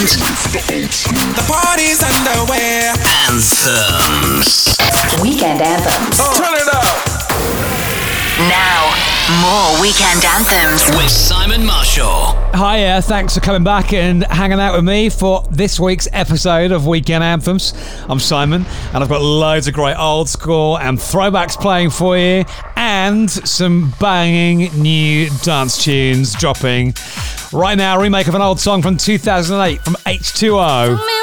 and the party's underway. Anthems. Weekend anthems. Oh. Turn it up. Now more weekend anthems with Simon Marshall. Hiya, thanks for coming back and hanging out with me for this week's episode of Weekend Anthems. I'm Simon, and I've got loads of great old school and throwbacks playing for you, and some banging new dance tunes dropping. Right now, remake of an old song from 2008 from H2O.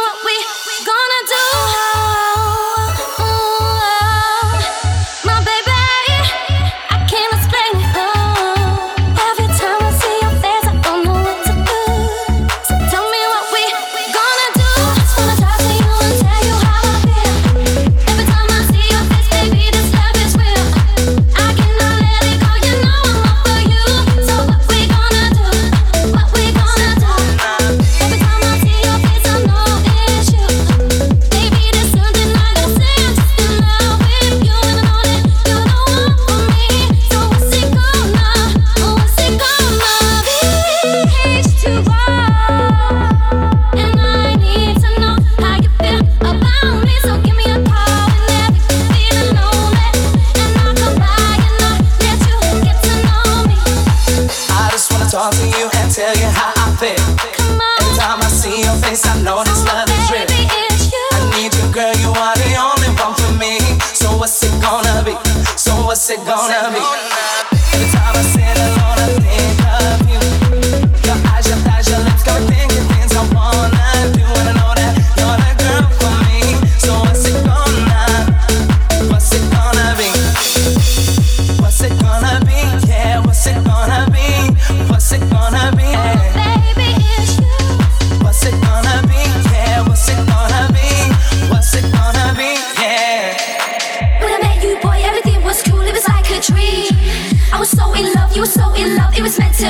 gonna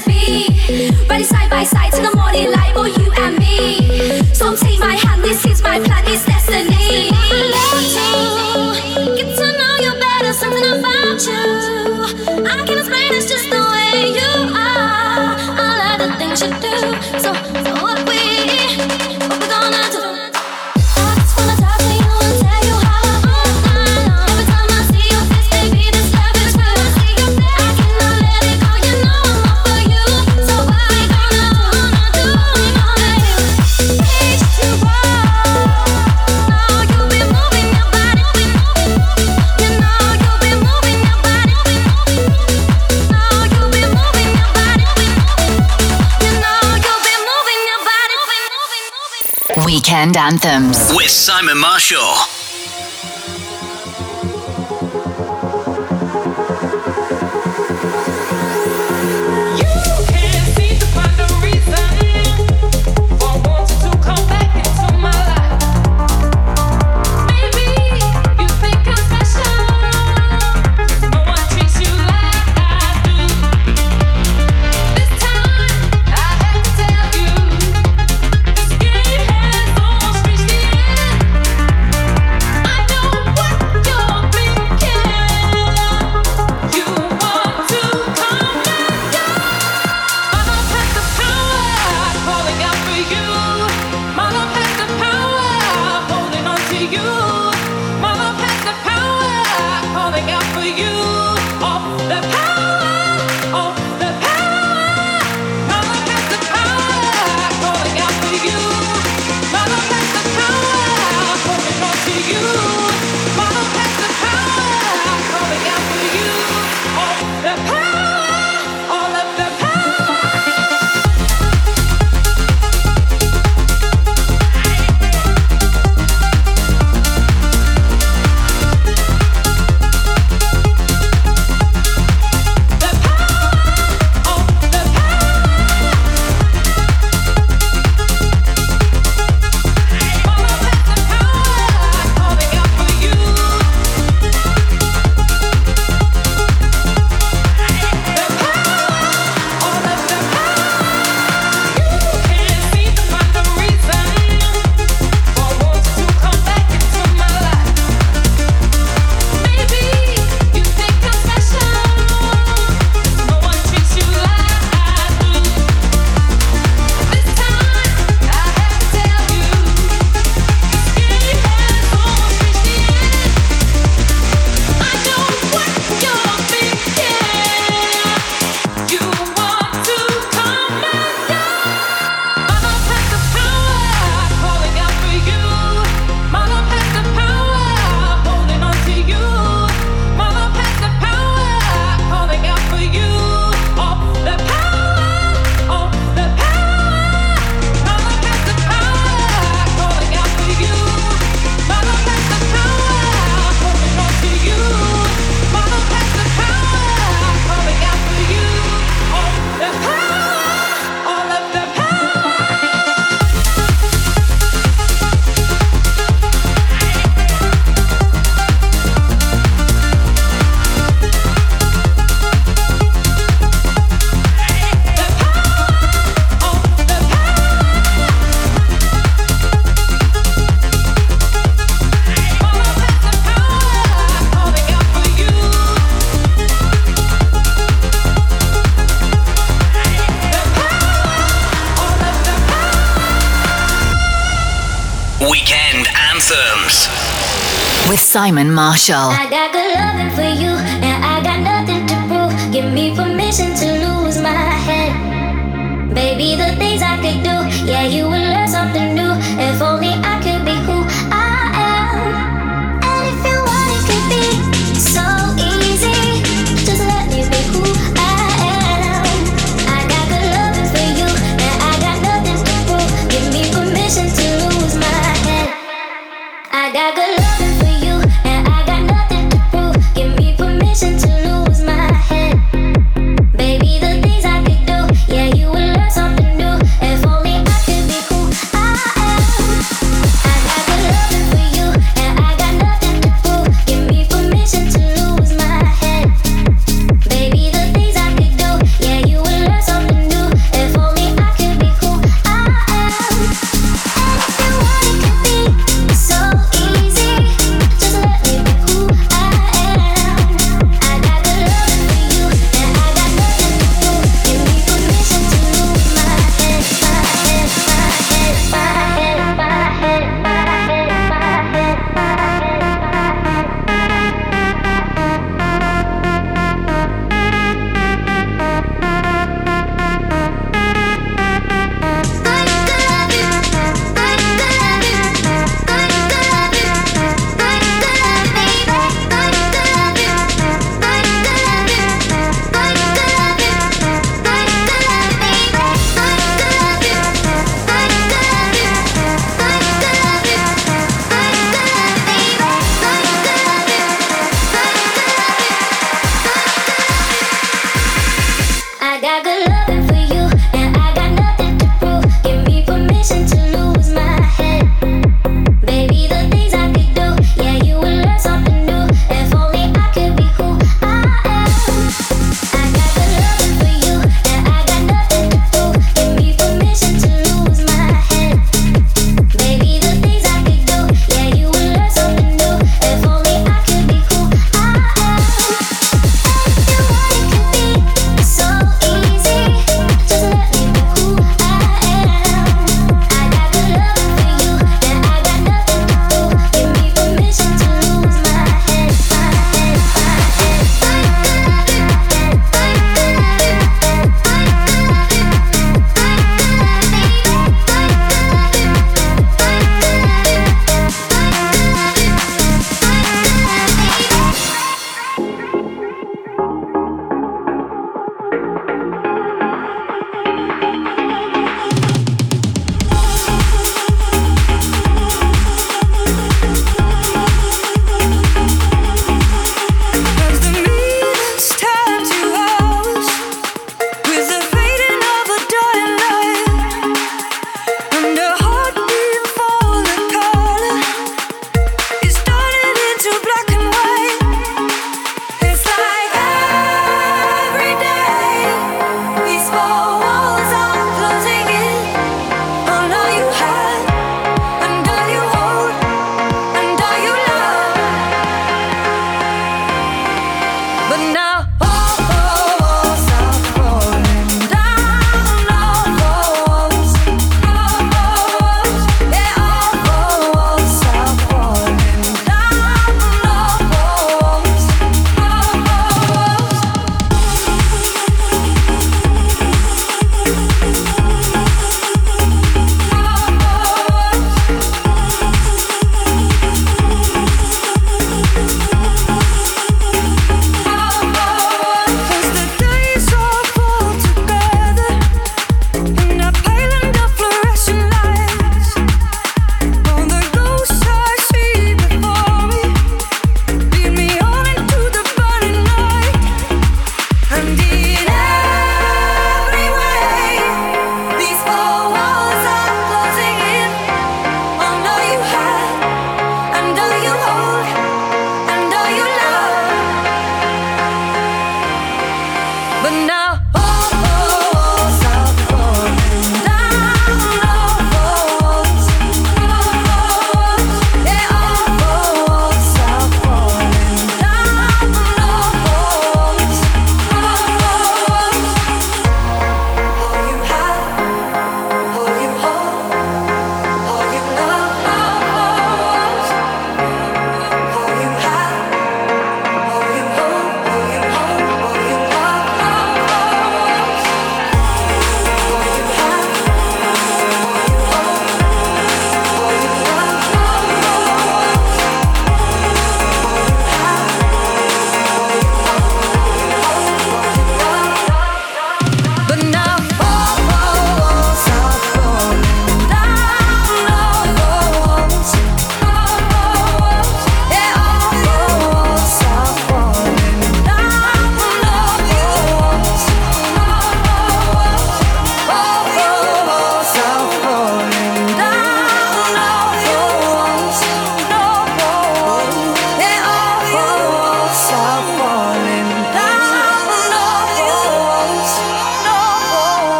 to be. Ready side by side to the morning light, boy, you and me. So take weekend anthems with Simon Marshall. Simon Marshall.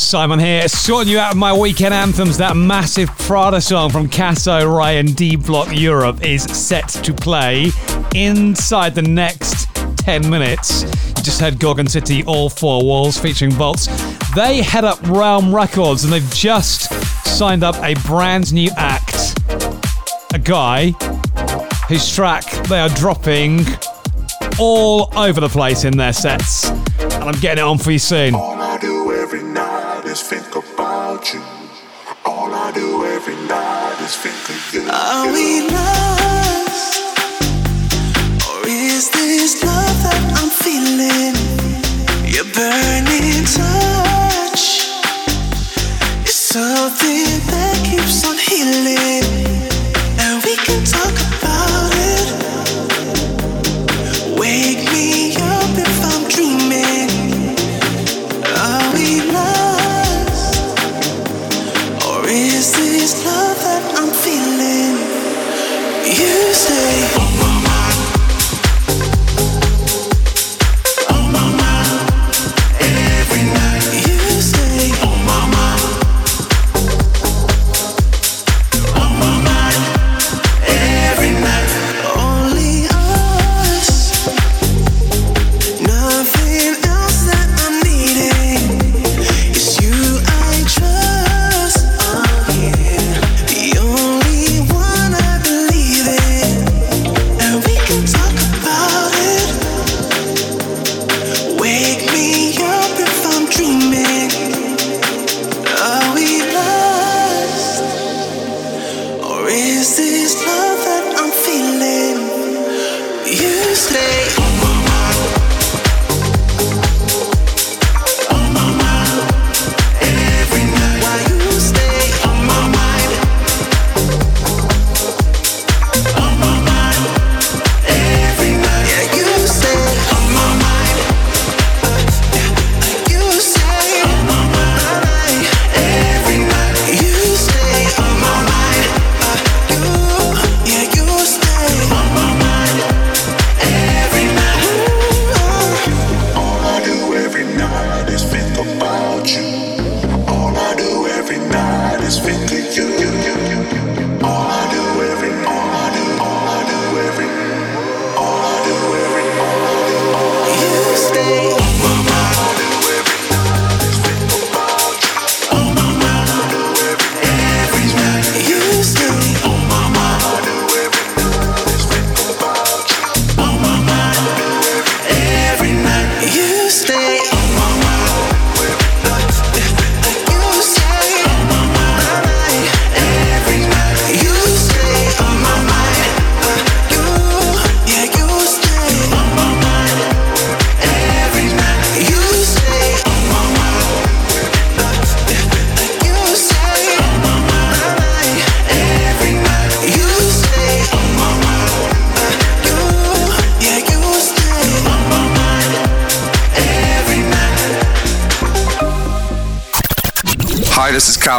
Simon here, sorting you out of my weekend anthems. That massive Prada song from Cassö Ryan D Block Europe is set to play inside the next 10 minutes. You just heard Gorgon City, All Four Walls featuring Vaults. They head up Realm Records and they've just signed up a brand new act. A guy whose track they are dropping all over the place in their sets. And I'm getting it on for you soon.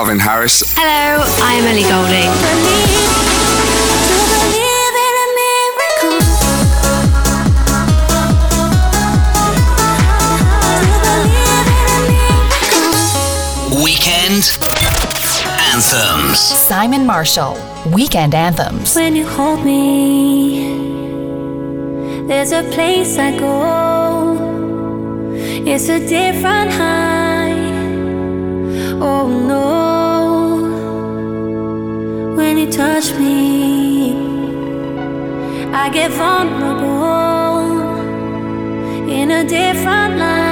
Calvin Harris. Hello, I'm Ellie Goulding. Weekend Anthems. Simon Marshall, Weekend Anthems. When you hold me, there's a place I go. It's a different high. Oh no touch me, I get vulnerable in a different light.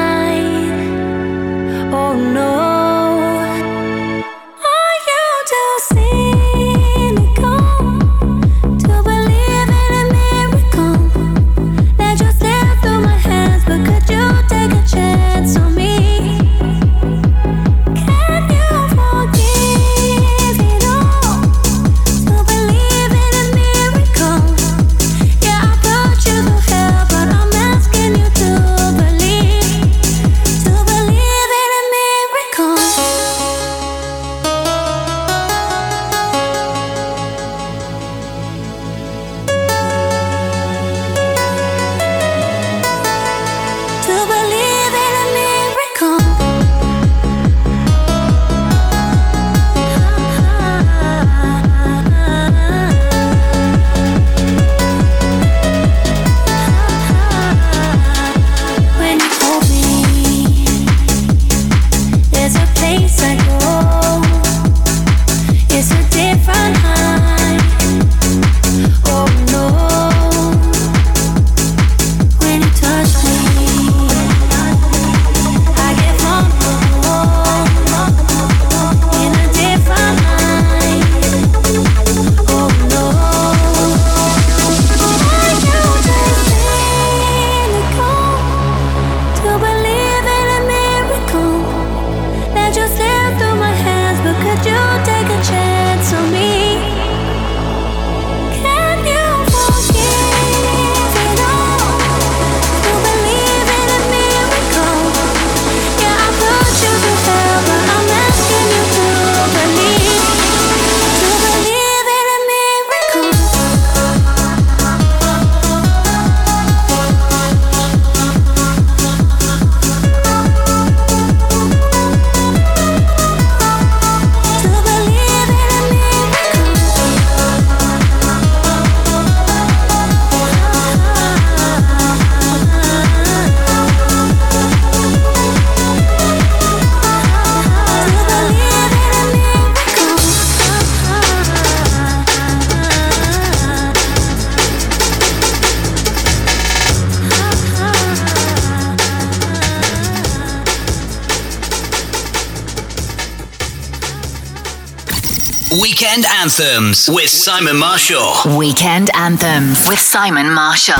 Anthems with Simon Marshall. Weekend Anthems with Simon Marshall.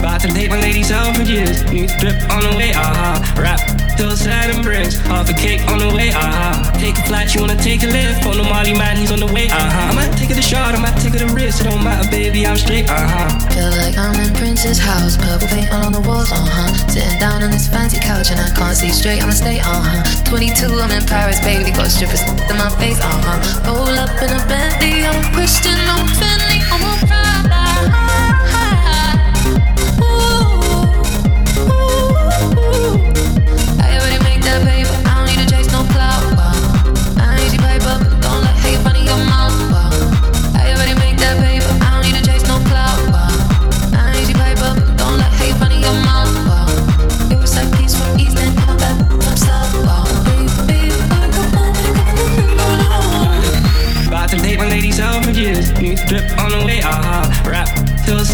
About to take my ladies out for years. New drip on the way, aha. Uh-huh. Rap till sad and bricks. Half a cake on the way, aha. Uh-huh. Take a flight, you wanna take a lift. On the Molly man, he's on the way, aha. Uh-huh. I might take it a shot, I might take it a risk. It don't matter, baby, I'm straight, aha. Feel like I'm in Prince's house. Purple paint all on the walls, uh huh. Sitting down on this fancy couch and I can't see straight, I'ma stay, uh huh. 22, I'm in Paris, baby. Got strippers in my face, uh huh. Roll up in a Bentley, I'm Christian, I'm Fendi,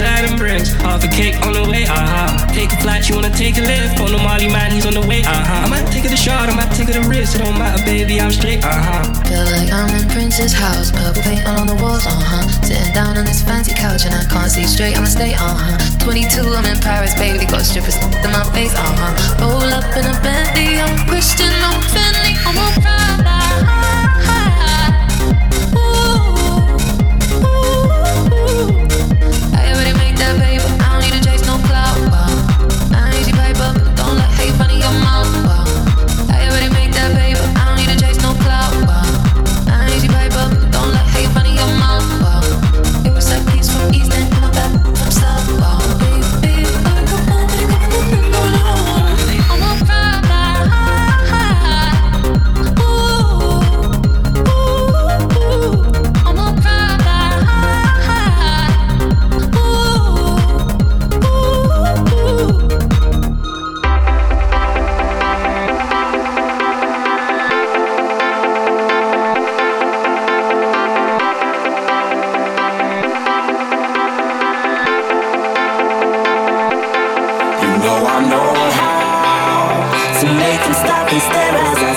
sad and bricks, half a cake on the way. Uh-huh. Take a flight, you wanna take a lift. On the Molly man, he's on the way. Uh-huh. I might take it a shot, I might take it a risk. It don't matter, baby, I'm straight, aha. Feel like I'm in Prince's house, purple paint all on the walls, uh huh. Sitting down on this fancy couch and I can't see straight, I'ma stay, uh huh. 22, I'm in Paris, baby, got strippers in my face, uh huh. Roll up in a Bentley, I'm Christian, I'm Fendi, I'm a make them stop and stare as I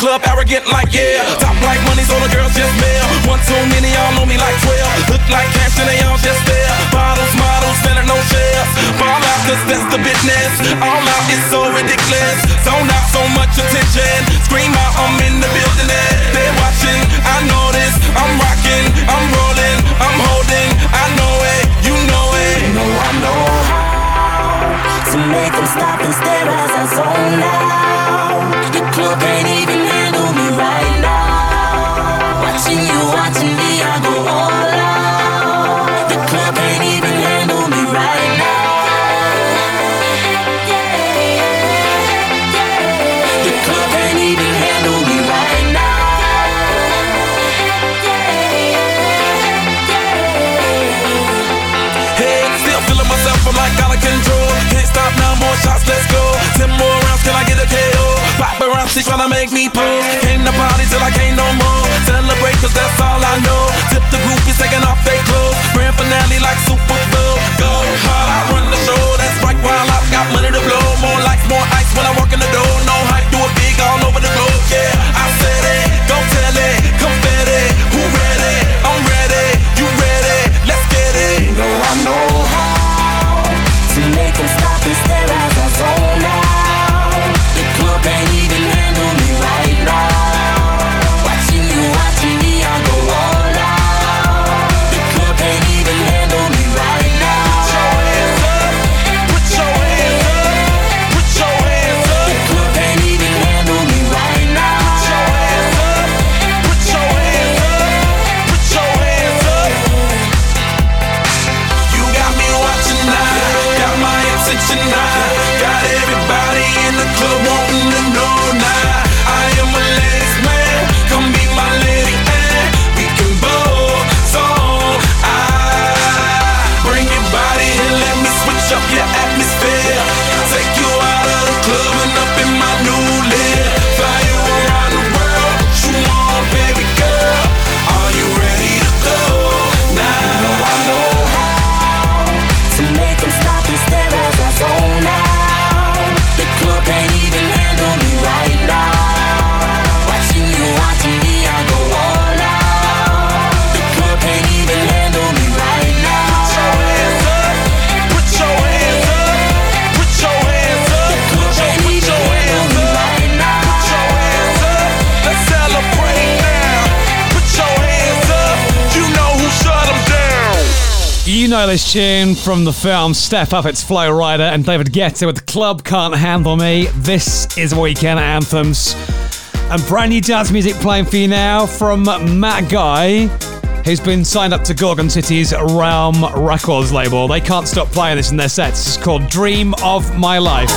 club, arrogant like yeah. Top like money, so the girls just mail. One too many, y'all know me like 12. Look like cash and they all just there. Bottles, models, selling no shares. Ball out, cause that's the business. All out is so ridiculous. Zone out so much attention. Scream out, I'm in the building. They're watching, I know this. I'm rocking, I'm rolling, I'm holding. I know it, you know it. You know I know how to make them stop and stare as I zone out. The club ain't Paparazzi tryna make me pose. Came to party till I can't no more. Celebrate cause that's all I know. Tip the groupies taking off their clothes. Grand finale like Super Bowl. Go hard, I run the show. That's right while I got money to blow. More lights, more ice when I walk in the door. stylish tune from the film Step Up, it's Flo Rida and David Guetta with the Club Can't Handle Me. This is Weekend Anthems. And brand new dance music playing for you now from Matt Guy, who's been signed up to Gorgon City's Realm Records label. They can't stop playing this in their sets. It's called Dream of My Life.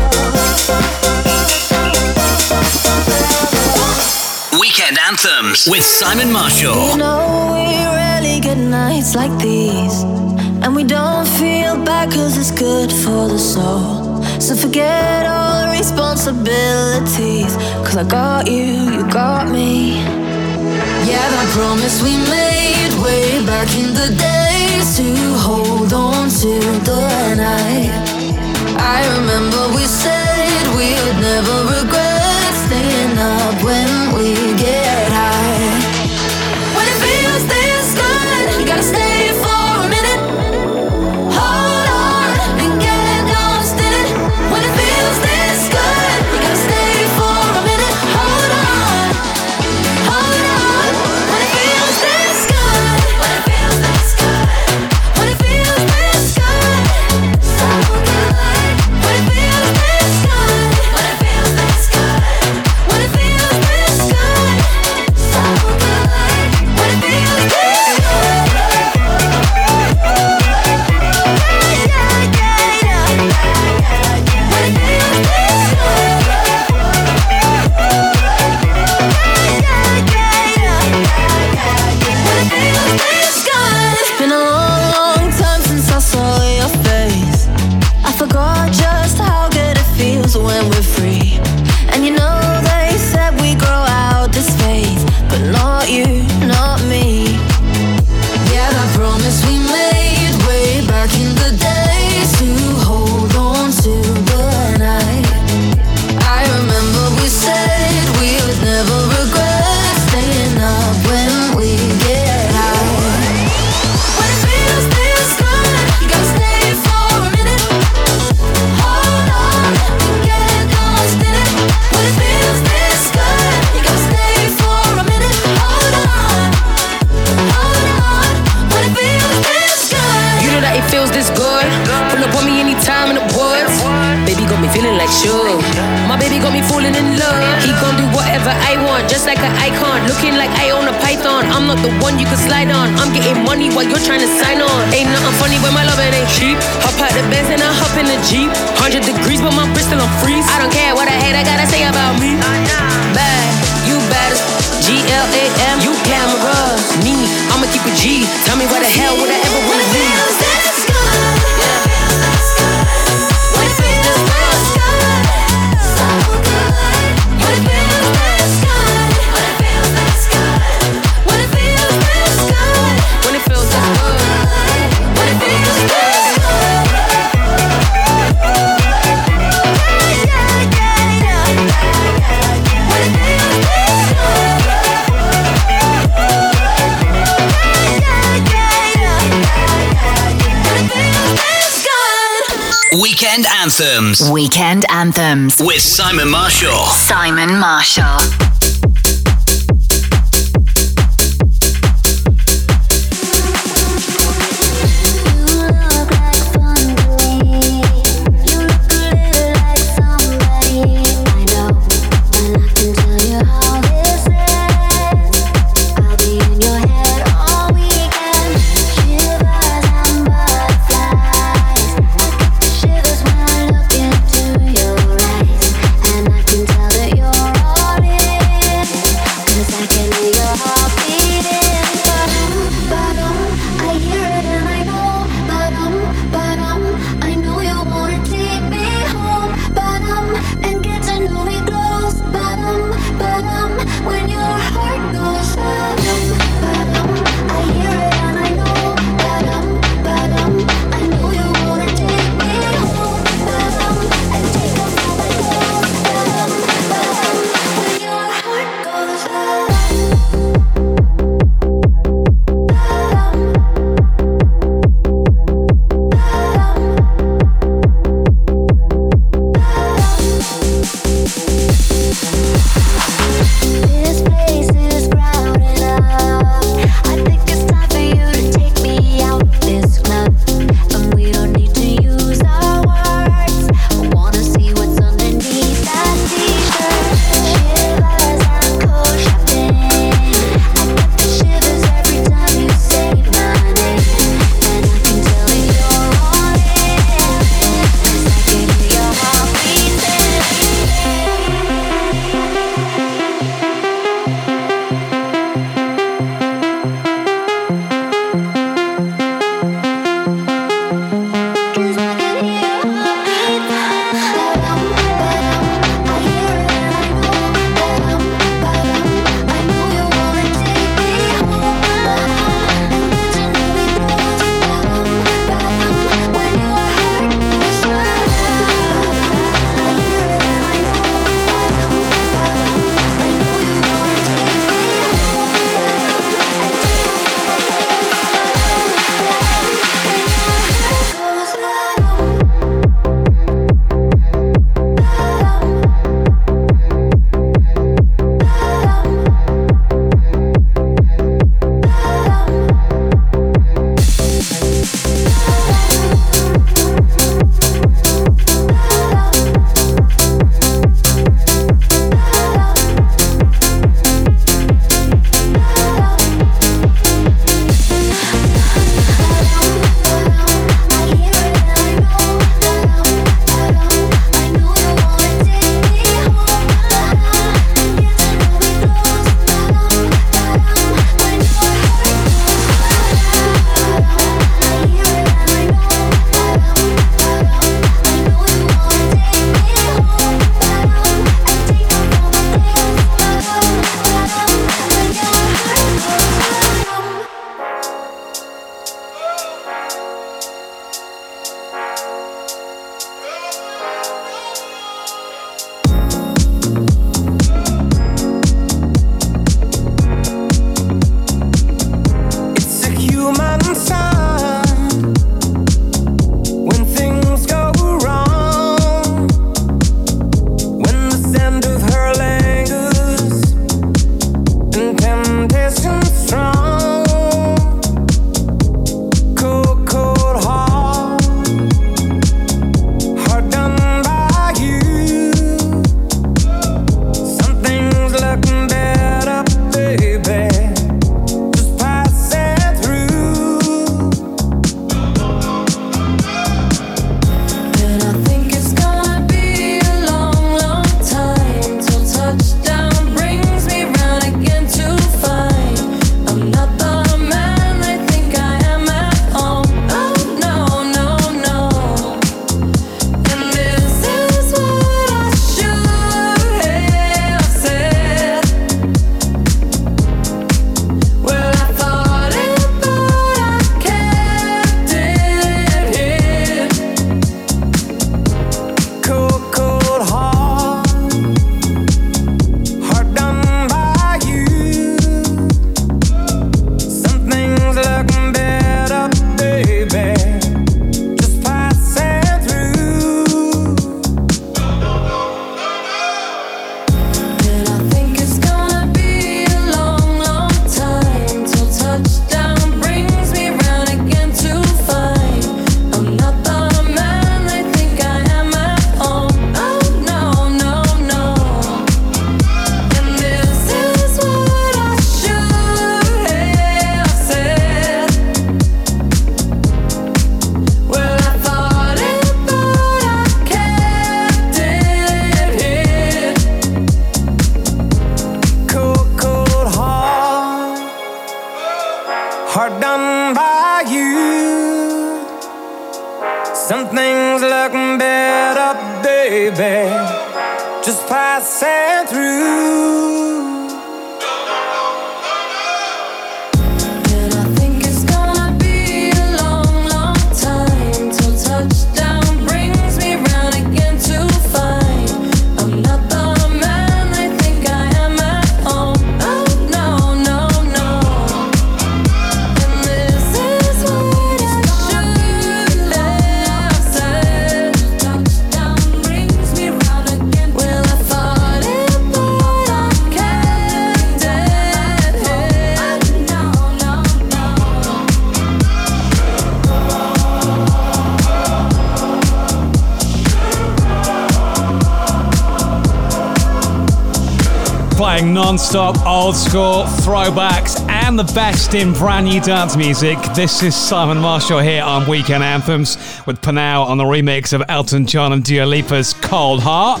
old school throwbacks and the best in brand new dance music. This is Simon Marshall here on Weekend Anthems with PNAU on the remix of Elton John and Dua Lipa's Cold Heart.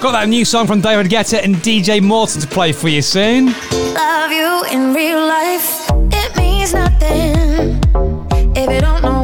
Got that new song from David Guetta and DJ MORTEN to play for you soon. Love you in real life, it means nothing if you don't know.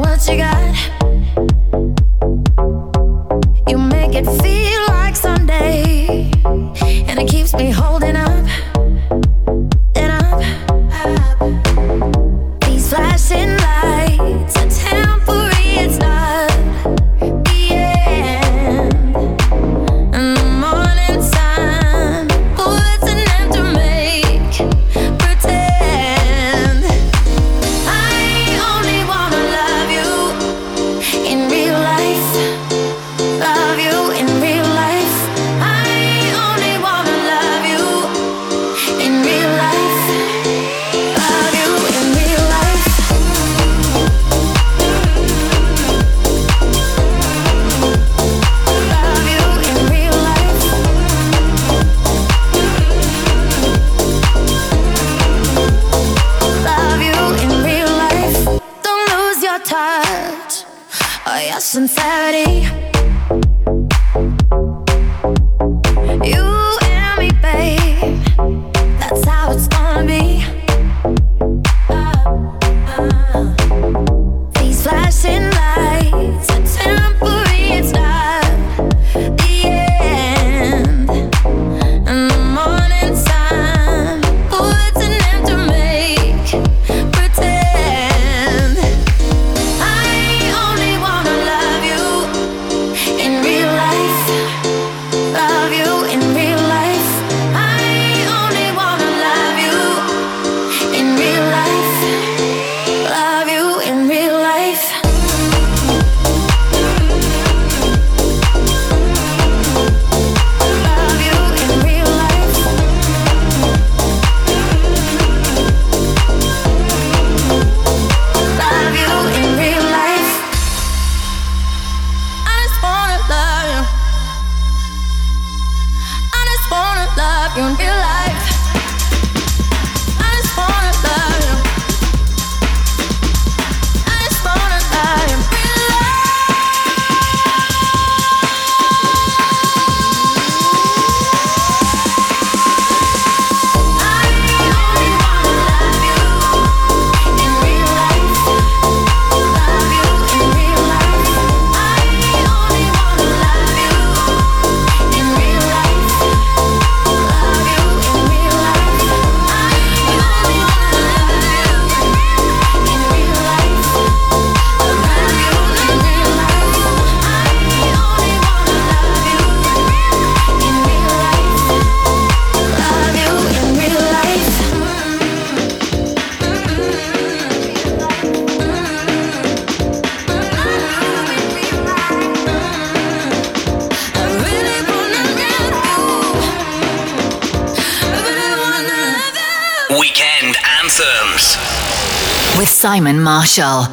Simon Marshall.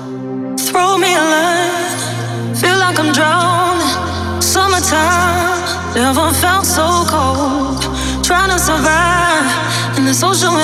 Throw me a line, feel like I'm drowning. Summertime, never felt so cold. Trying to survive in the social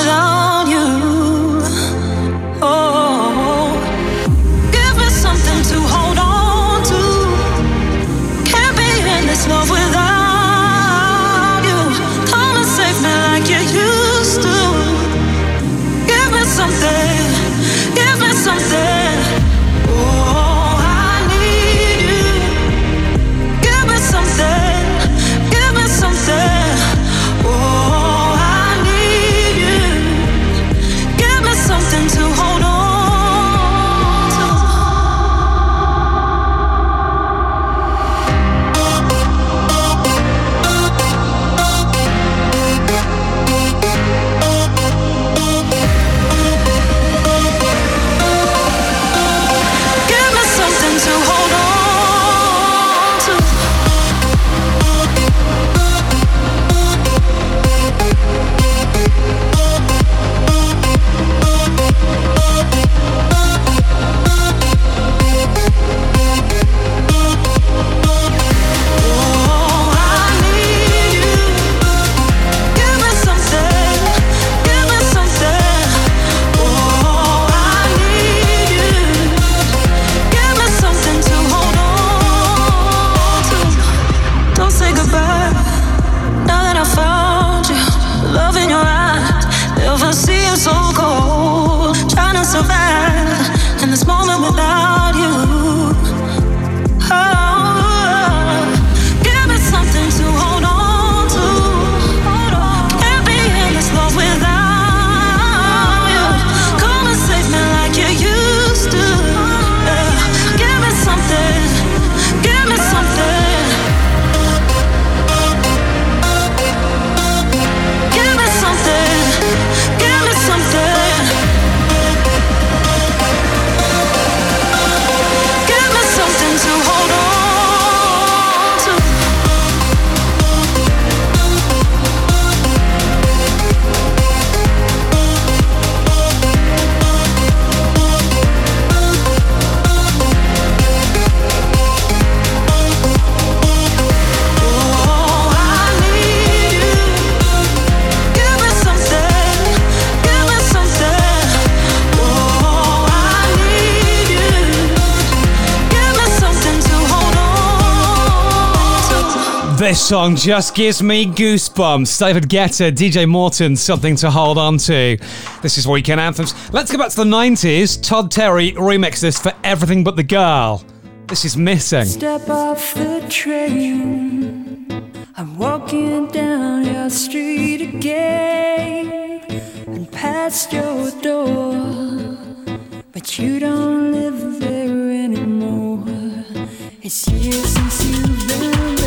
song just gives me goosebumps. David Guetta, DJ MORTEN, something to hold on to. This is Weekend Anthems. Let's go back to the 90s. Todd Terry remixes this for Everything But the Girl. This is missing. Step off the train. I'm walking down your street again and past your door. But you don't live there anymore. It's years since you've been.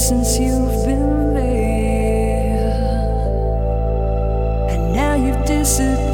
since you've been there, and now you've disappeared.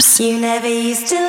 You never used to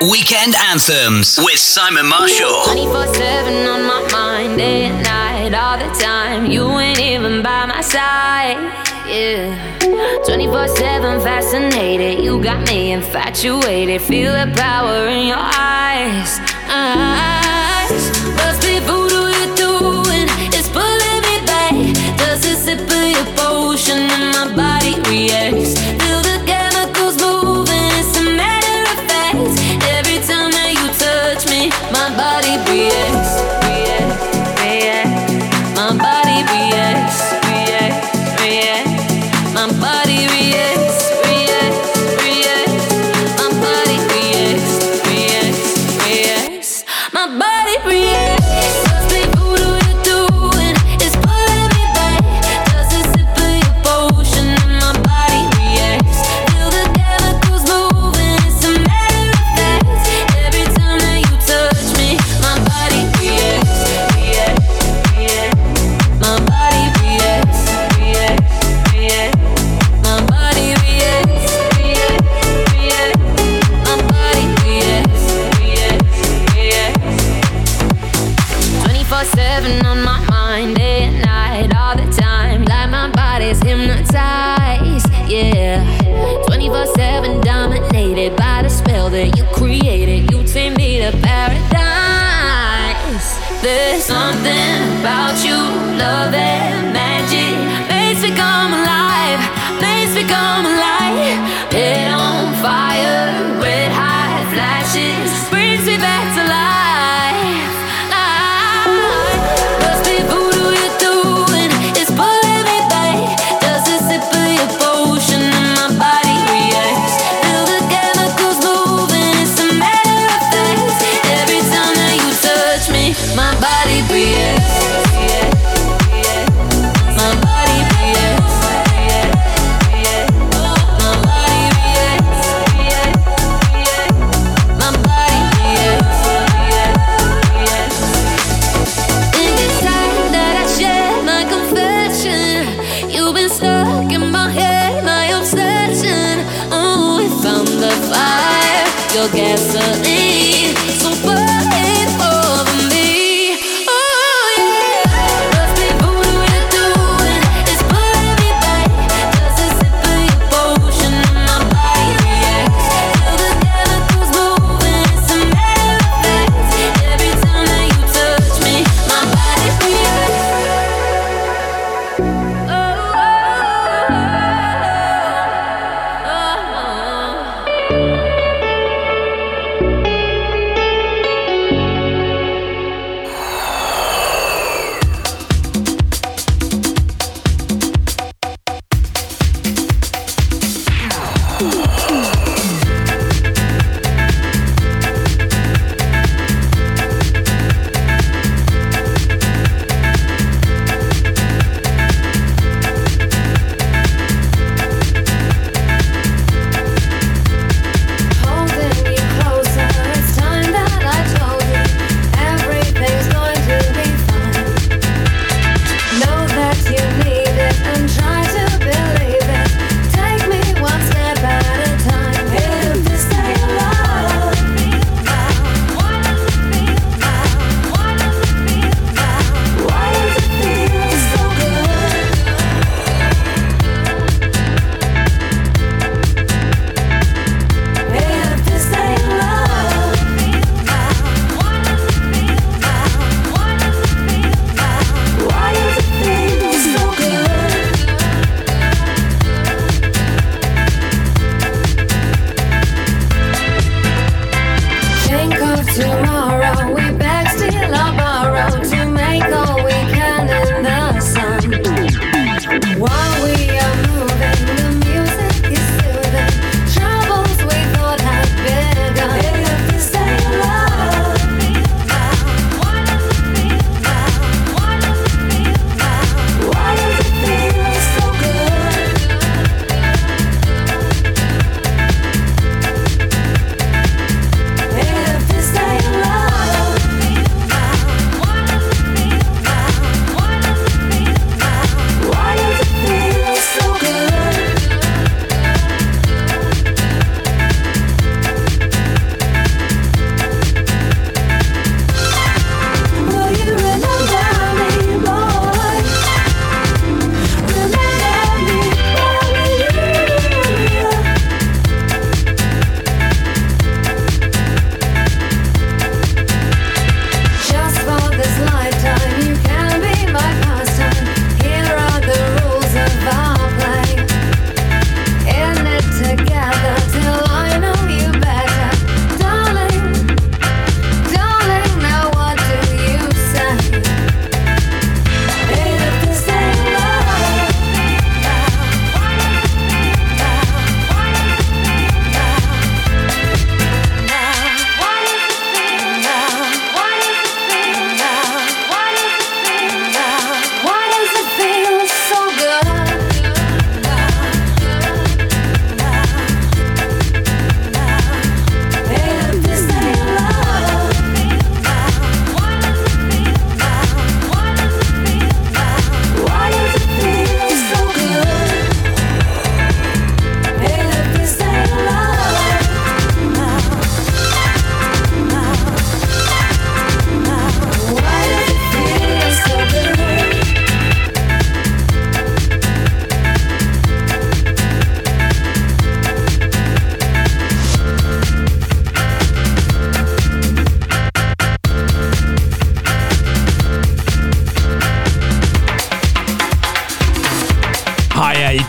Weekend Anthems with Simon Marshall. 24 7 on my mind, day and night, all the time. You ain't even by my side. Yeah. 24 7 fascinated. You got me infatuated. Feel the power in your eyes. Eyes. Must be voodoo you're doing. It's pulling me back. Sip of your potion and my body reacts.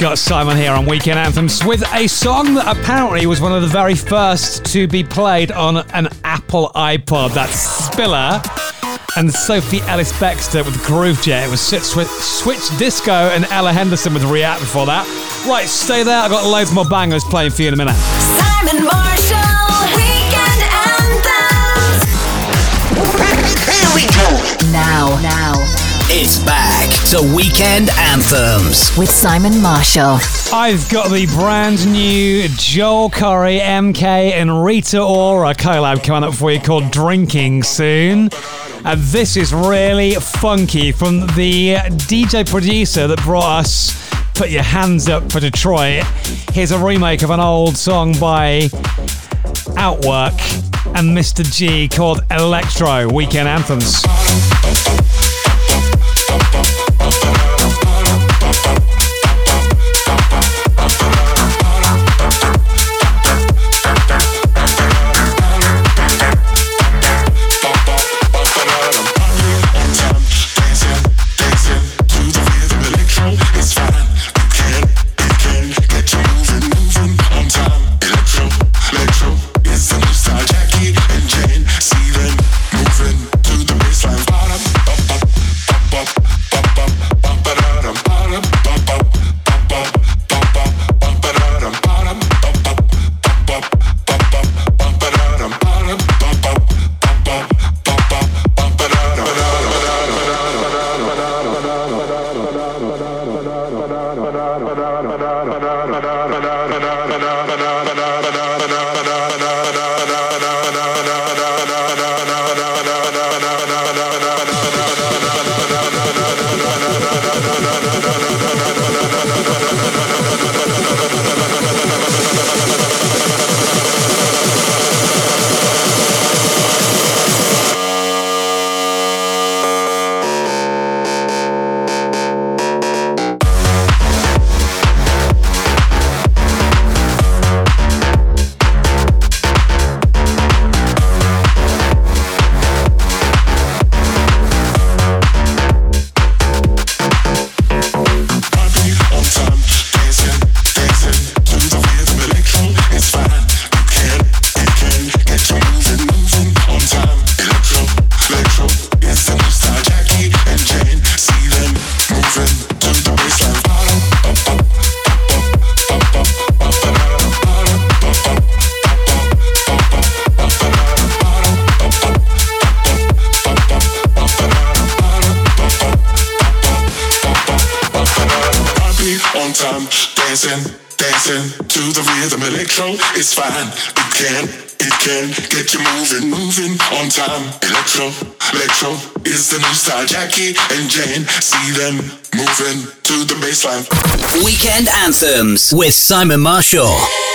Got Simon here on Weekend Anthems with a song that apparently was one of the very first to be played on an Apple iPod. That's Spiller and Sophie Ellis Bextor with Groovejet. It was Switch, Switch Disco and Ella Henderson with React before that. Right, stay there. I've got loads more bangers playing for you in a minute. Simon Marshall, Weekend Anthems. Here we go. Now, now. It's back to Weekend Anthems. With Simon Marshall. I've got the brand new Joel Corry, MK, and Rita Ora collab coming up for you called Drinking soon. And this is really funky from the DJ producer that brought us Put Your Hands Up for Detroit. Here's a remake of an old song by Outwork and Mr. G called Elektro Weekend Anthems. With Simon Marshall.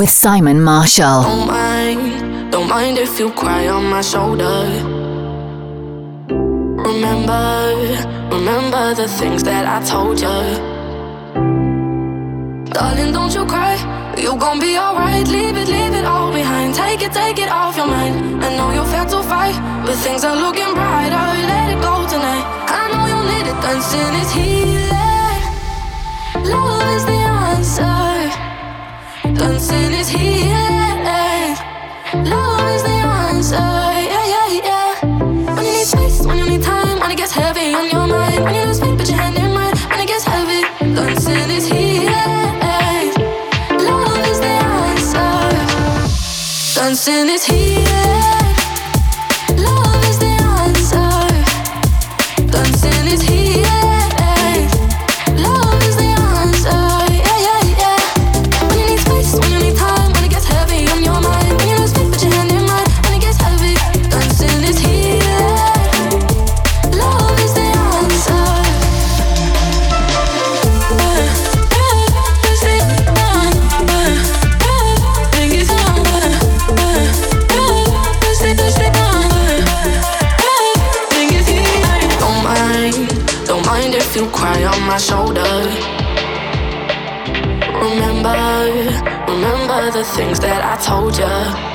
With Simon Marshall. Don't mind, don't mind if you cry on my shoulder. Remember, remember the things that I told you. Darling, don't you cry. You be alright. Leave it, leave it all behind. Take it, take it off your mind. I know you to fight, but things are looking brighter. Let it go tonight. I know you need it. Dancing is healing. Love is the answer. Dancing is healing. Love is the answer. Yeah, yeah, yeah. When you need space, when you need time, when it gets heavy on your mind, when you lose faith, put your hand in mine. When it gets heavy, is healing. Love is the answer. Is. Things that I told ya.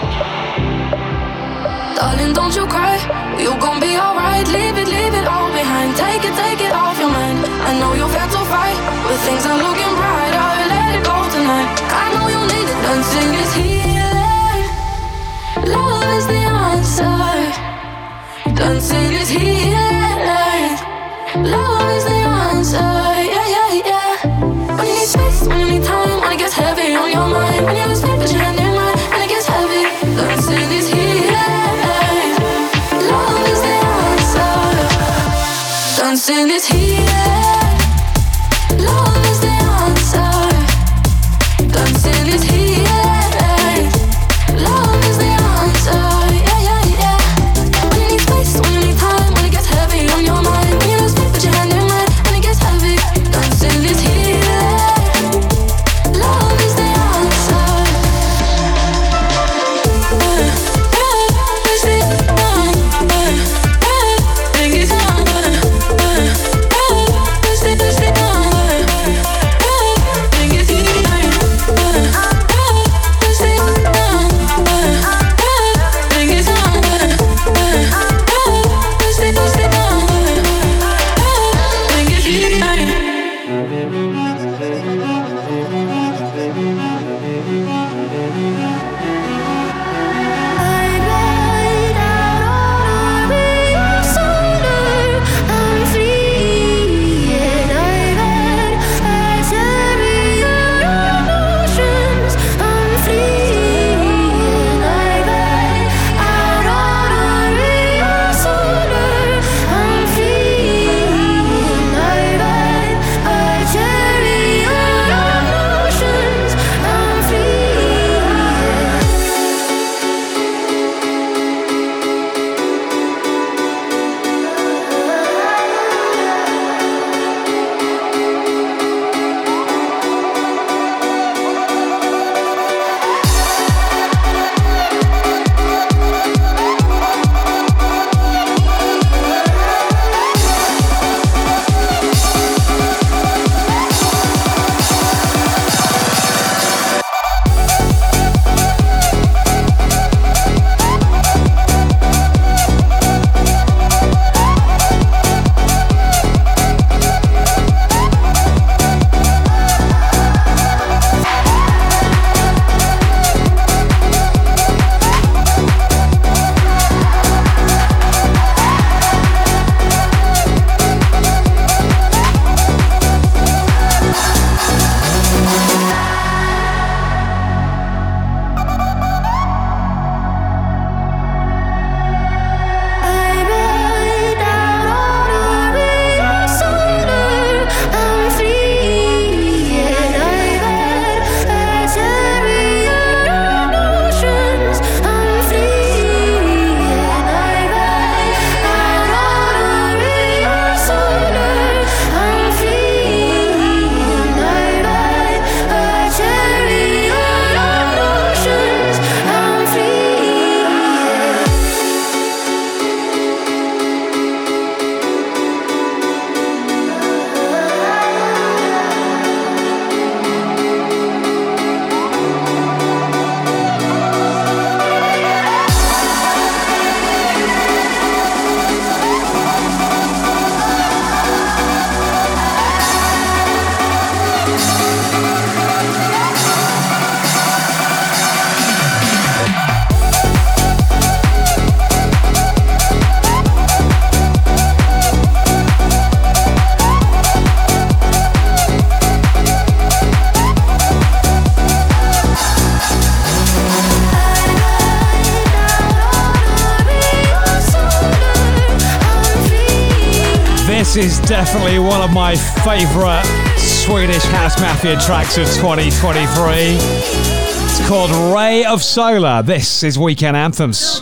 Definitely one of my favourite Swedish House Mafia tracks of 2023. It's called Ray of Solar. This is Weekend Anthems.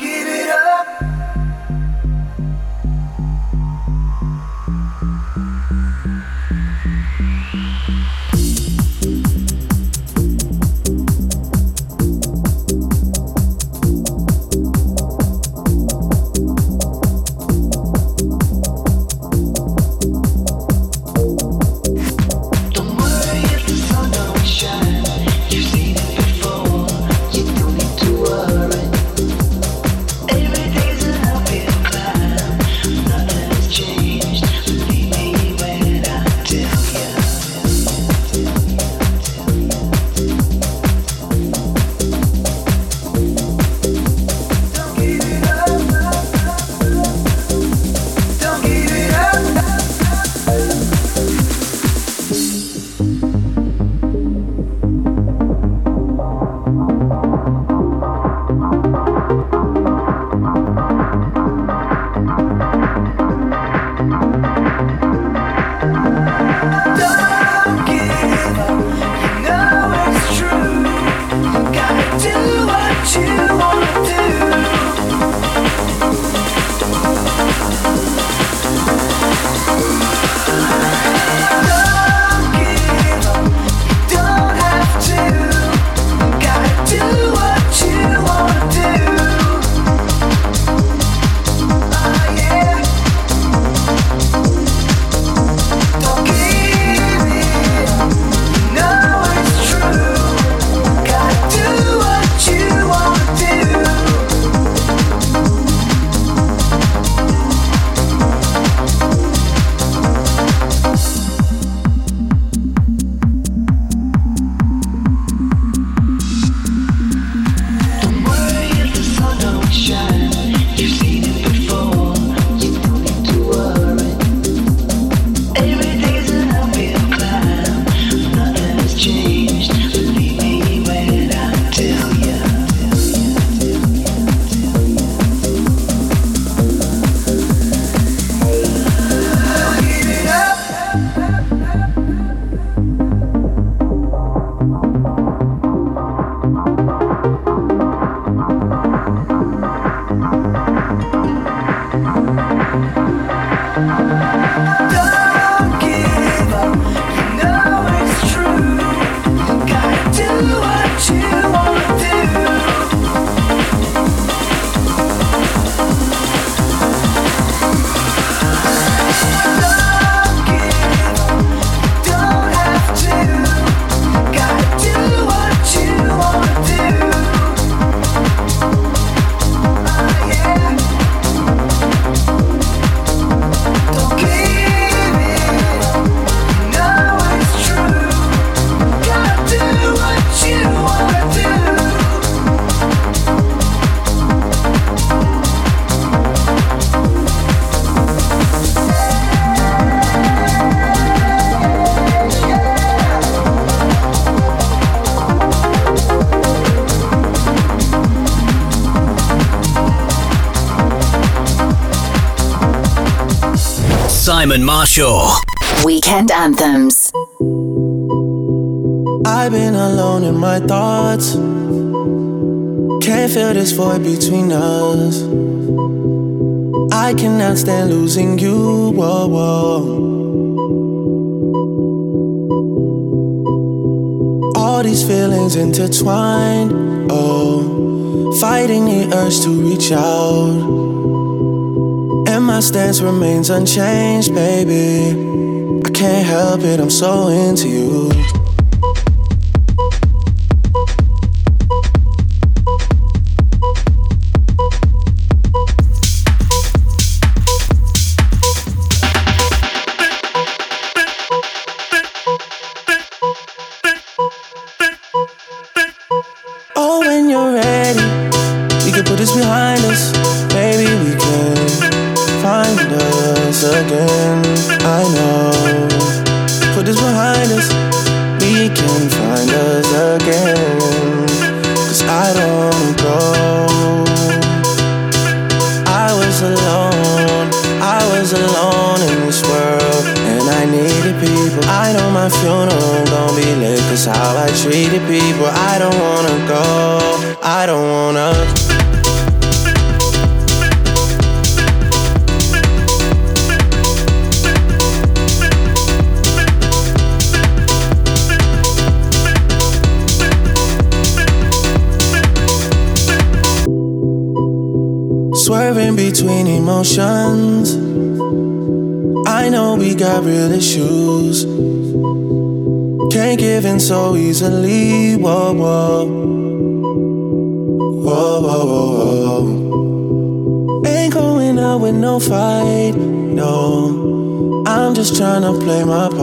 Simon Marshall. Weekend Anthems. I've been alone in my thoughts. Can't feel this void between us. I cannot stand losing you. Whoa, whoa. All these feelings intertwined. Oh, fighting the urge to reach out. And my stance remains unchanged, baby. I can't help it, I'm so into you. easily. Whoa, whoa. Whoa, whoa, whoa, whoa. Ain't going out with no fight, no. I'm just trying to play my part.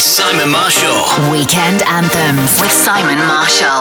Simon Marshall. Weekend Anthems with Simon Marshall.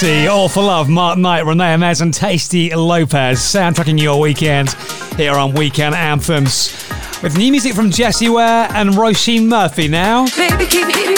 Morrissey, All for Love, Mark Knight, Rene Amesz, and Tasty Lopez, soundtracking your weekend here on Weekend Anthems. With new music from Jessie Ware and Roisin Murphy now. Baby,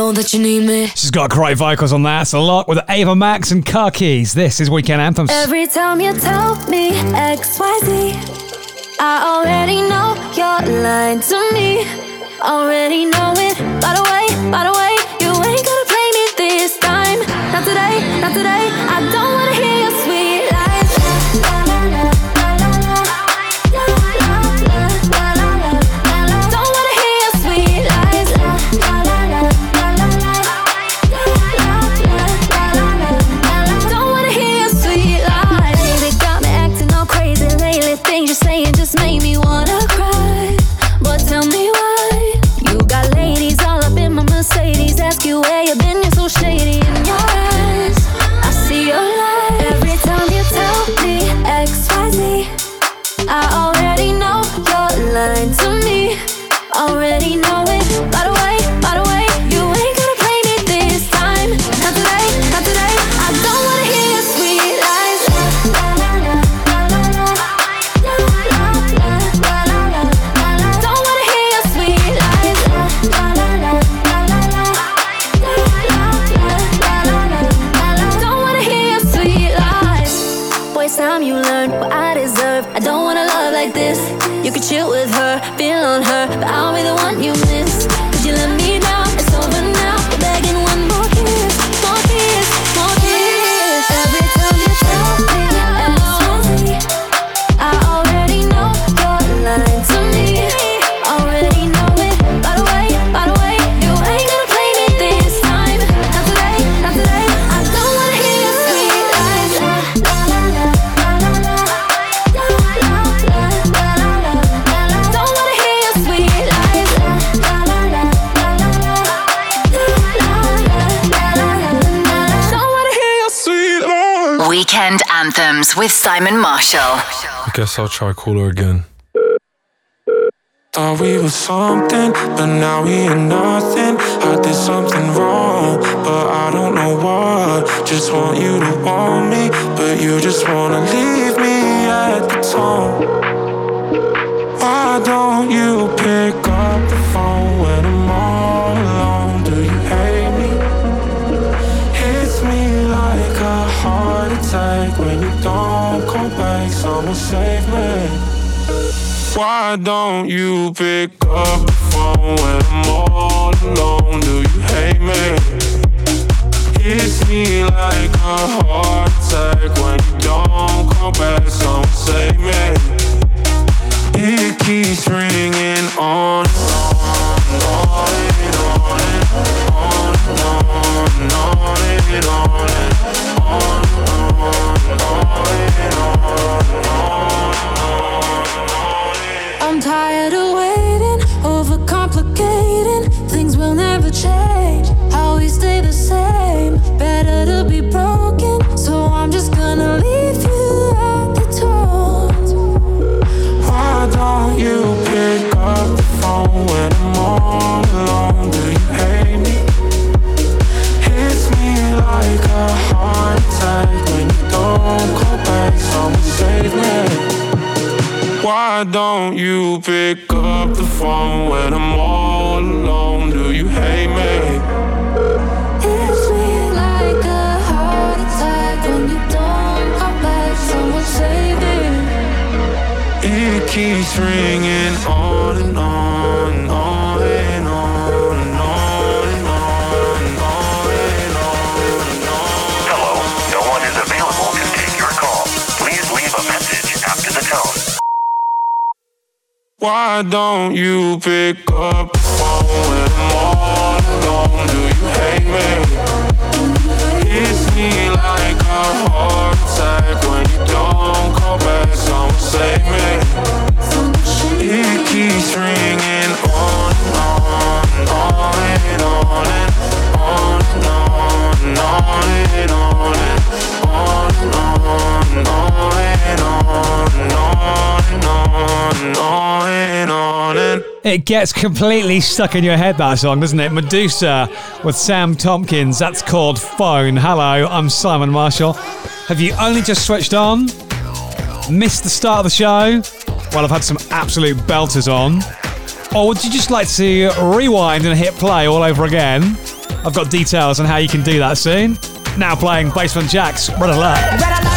know that you need me. She's got great vocals on that. It's Alok with Ava Max and Car Keys. This is Weekend Anthems. Every time you tell me XYZ, I already know you're lying to me. Already know it. By the way, by the way, you ain't gonna play me this time. Not today, not today. I don't. Simon Marshall. I guess I'll try cooler again. Thought we were something, but now we are nothing. I did something wrong, but I don't know what. Just want you to want me, but you just wanna leave me at the tone. Why don't you pick up the phone? someone save me. Why don't you pick up the phone when I'm all alone? Do you hate me? Hits me like a heart attack when you don't come back. Someone save me. It keeps ringing on and on, on and on and on and on and on and on and on. And on. I'm tired of Why don't you pick up the phone when I'm all alone? Do you hate me? Hits me like a heart attack when you don't call back. Someone save me. It keeps ringing on and on, on and on and on and on and on and on and on and on and on and on and on. It gets completely stuck in your head, that song, doesn't it? Meduza with Sam Tompkins. That's called Phone. Hello, I'm Simon Marshall. Have you only just switched on? Missed the start of the show? Well, I've had some absolute belters on. Or would you just like to rewind and hit play all over again? I've got details on how you can do that soon. Now playing Basement Jaxx, Red Alert. Red Alert.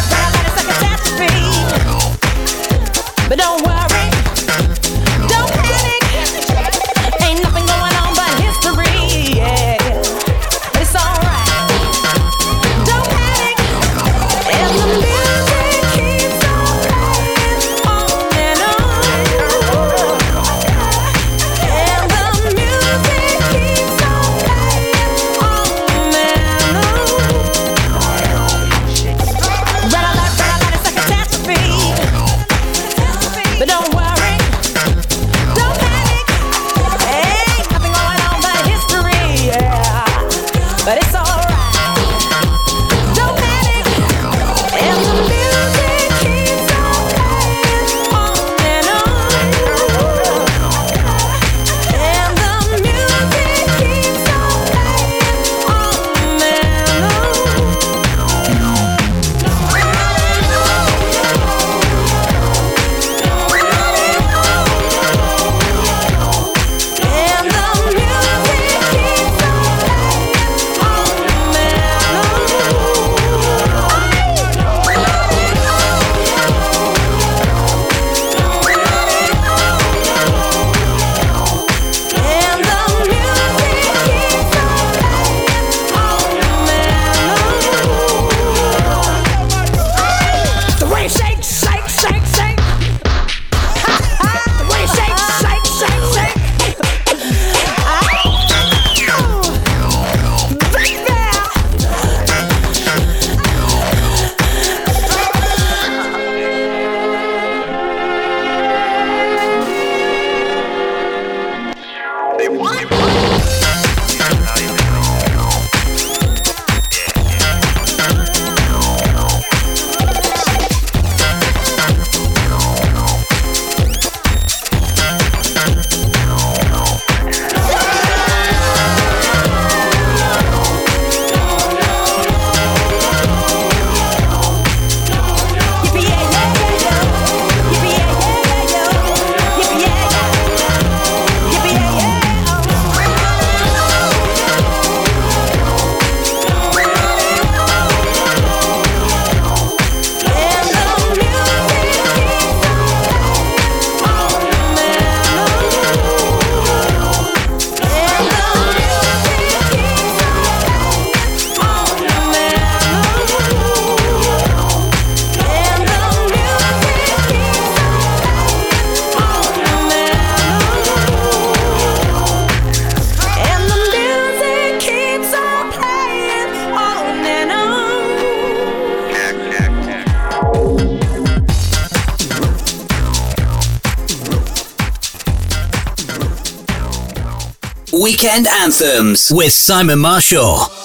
Weekend Anthems with Simon Marshall.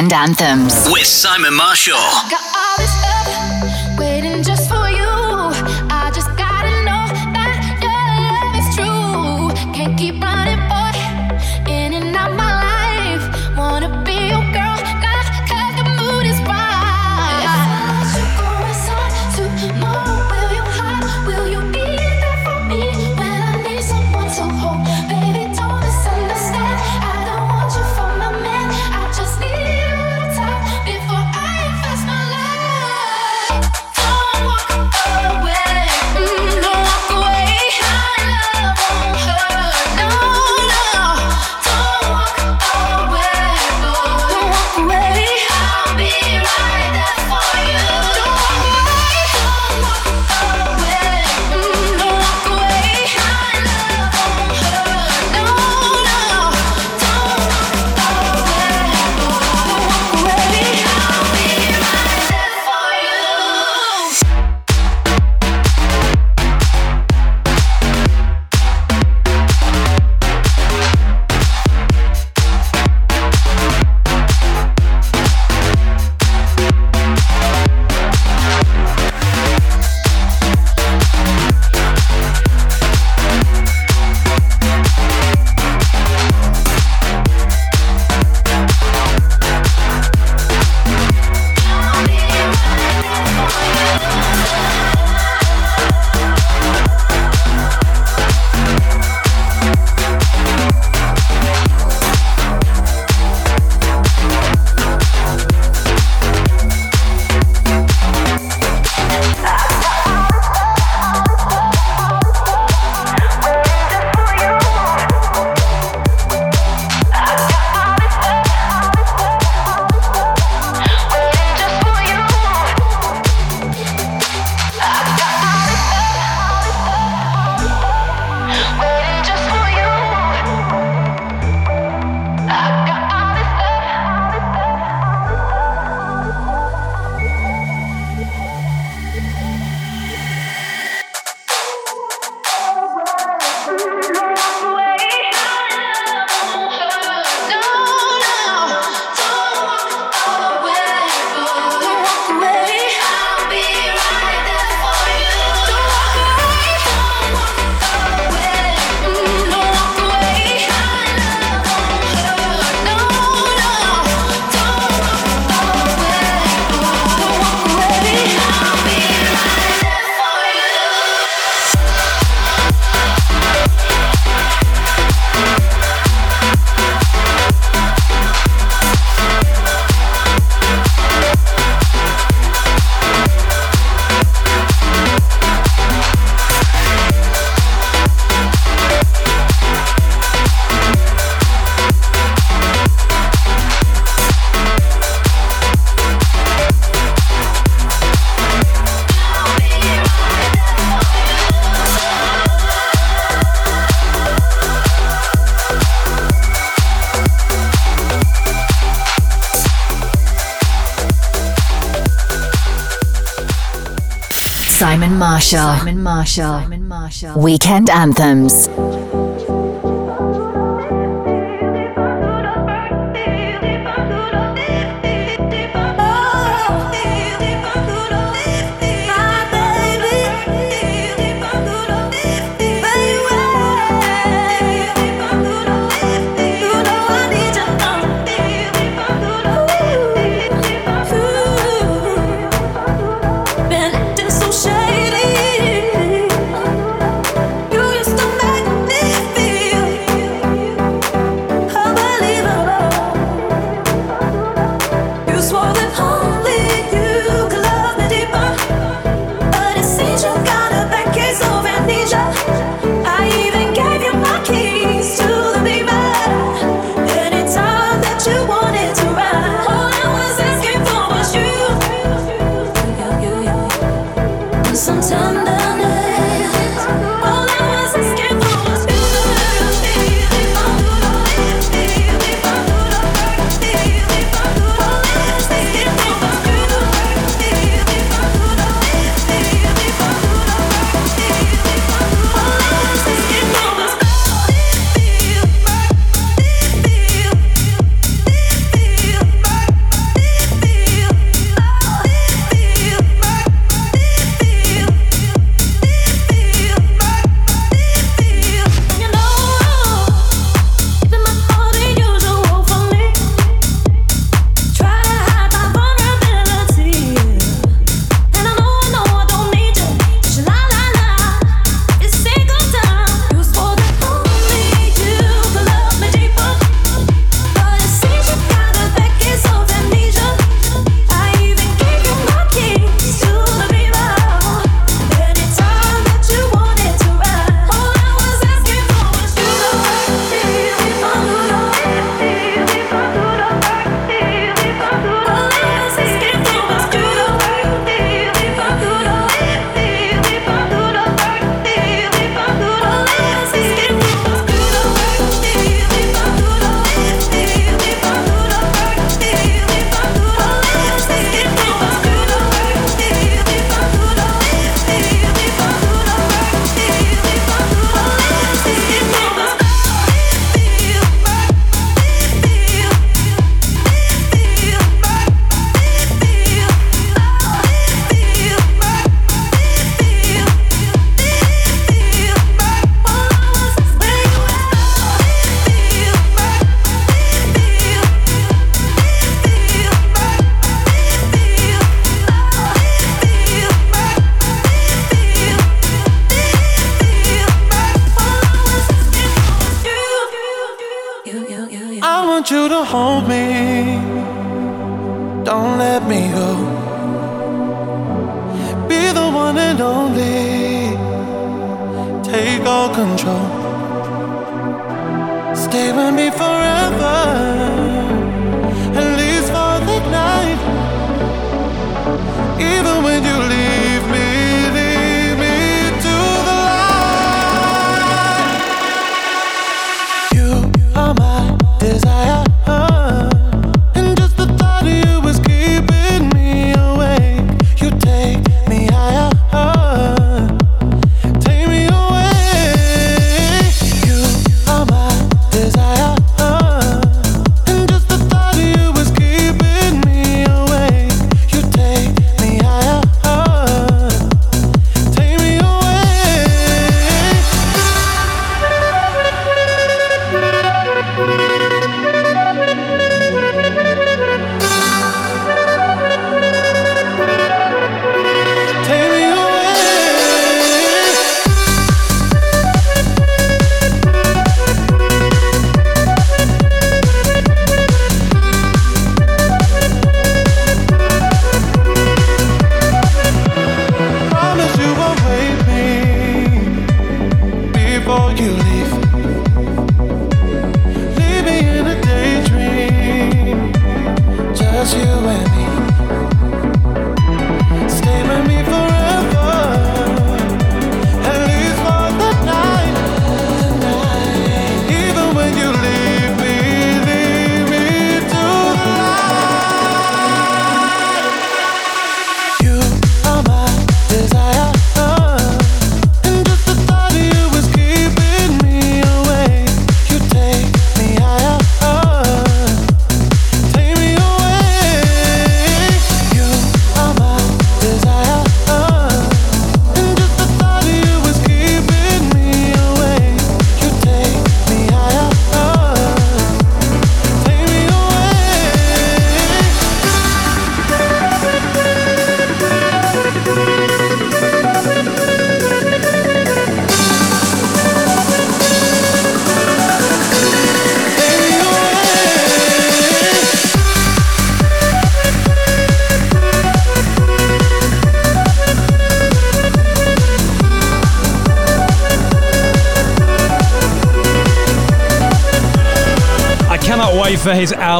Weekend Anthems with Simon Marshall. Marshall. Simon Marshall. Simon Marshall. Weekend Anthems. Hold me. Don't let me go. Be the one and only. Take all control.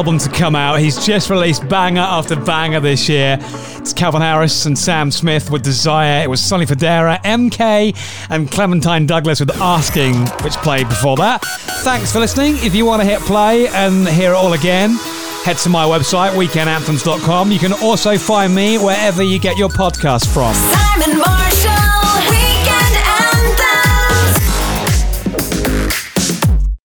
Album to come out. He's just released banger after banger this year. It's Calvin Harris and Sam Smith with Desire. It was Sonny Fodera, MK, and Clementine Douglas with Asking, which played before that. Thanks for listening. If you want to hit play and hear it all again, head to my website, weekendanthems.com. You can also find me wherever you get your podcast from. Simon Marshall.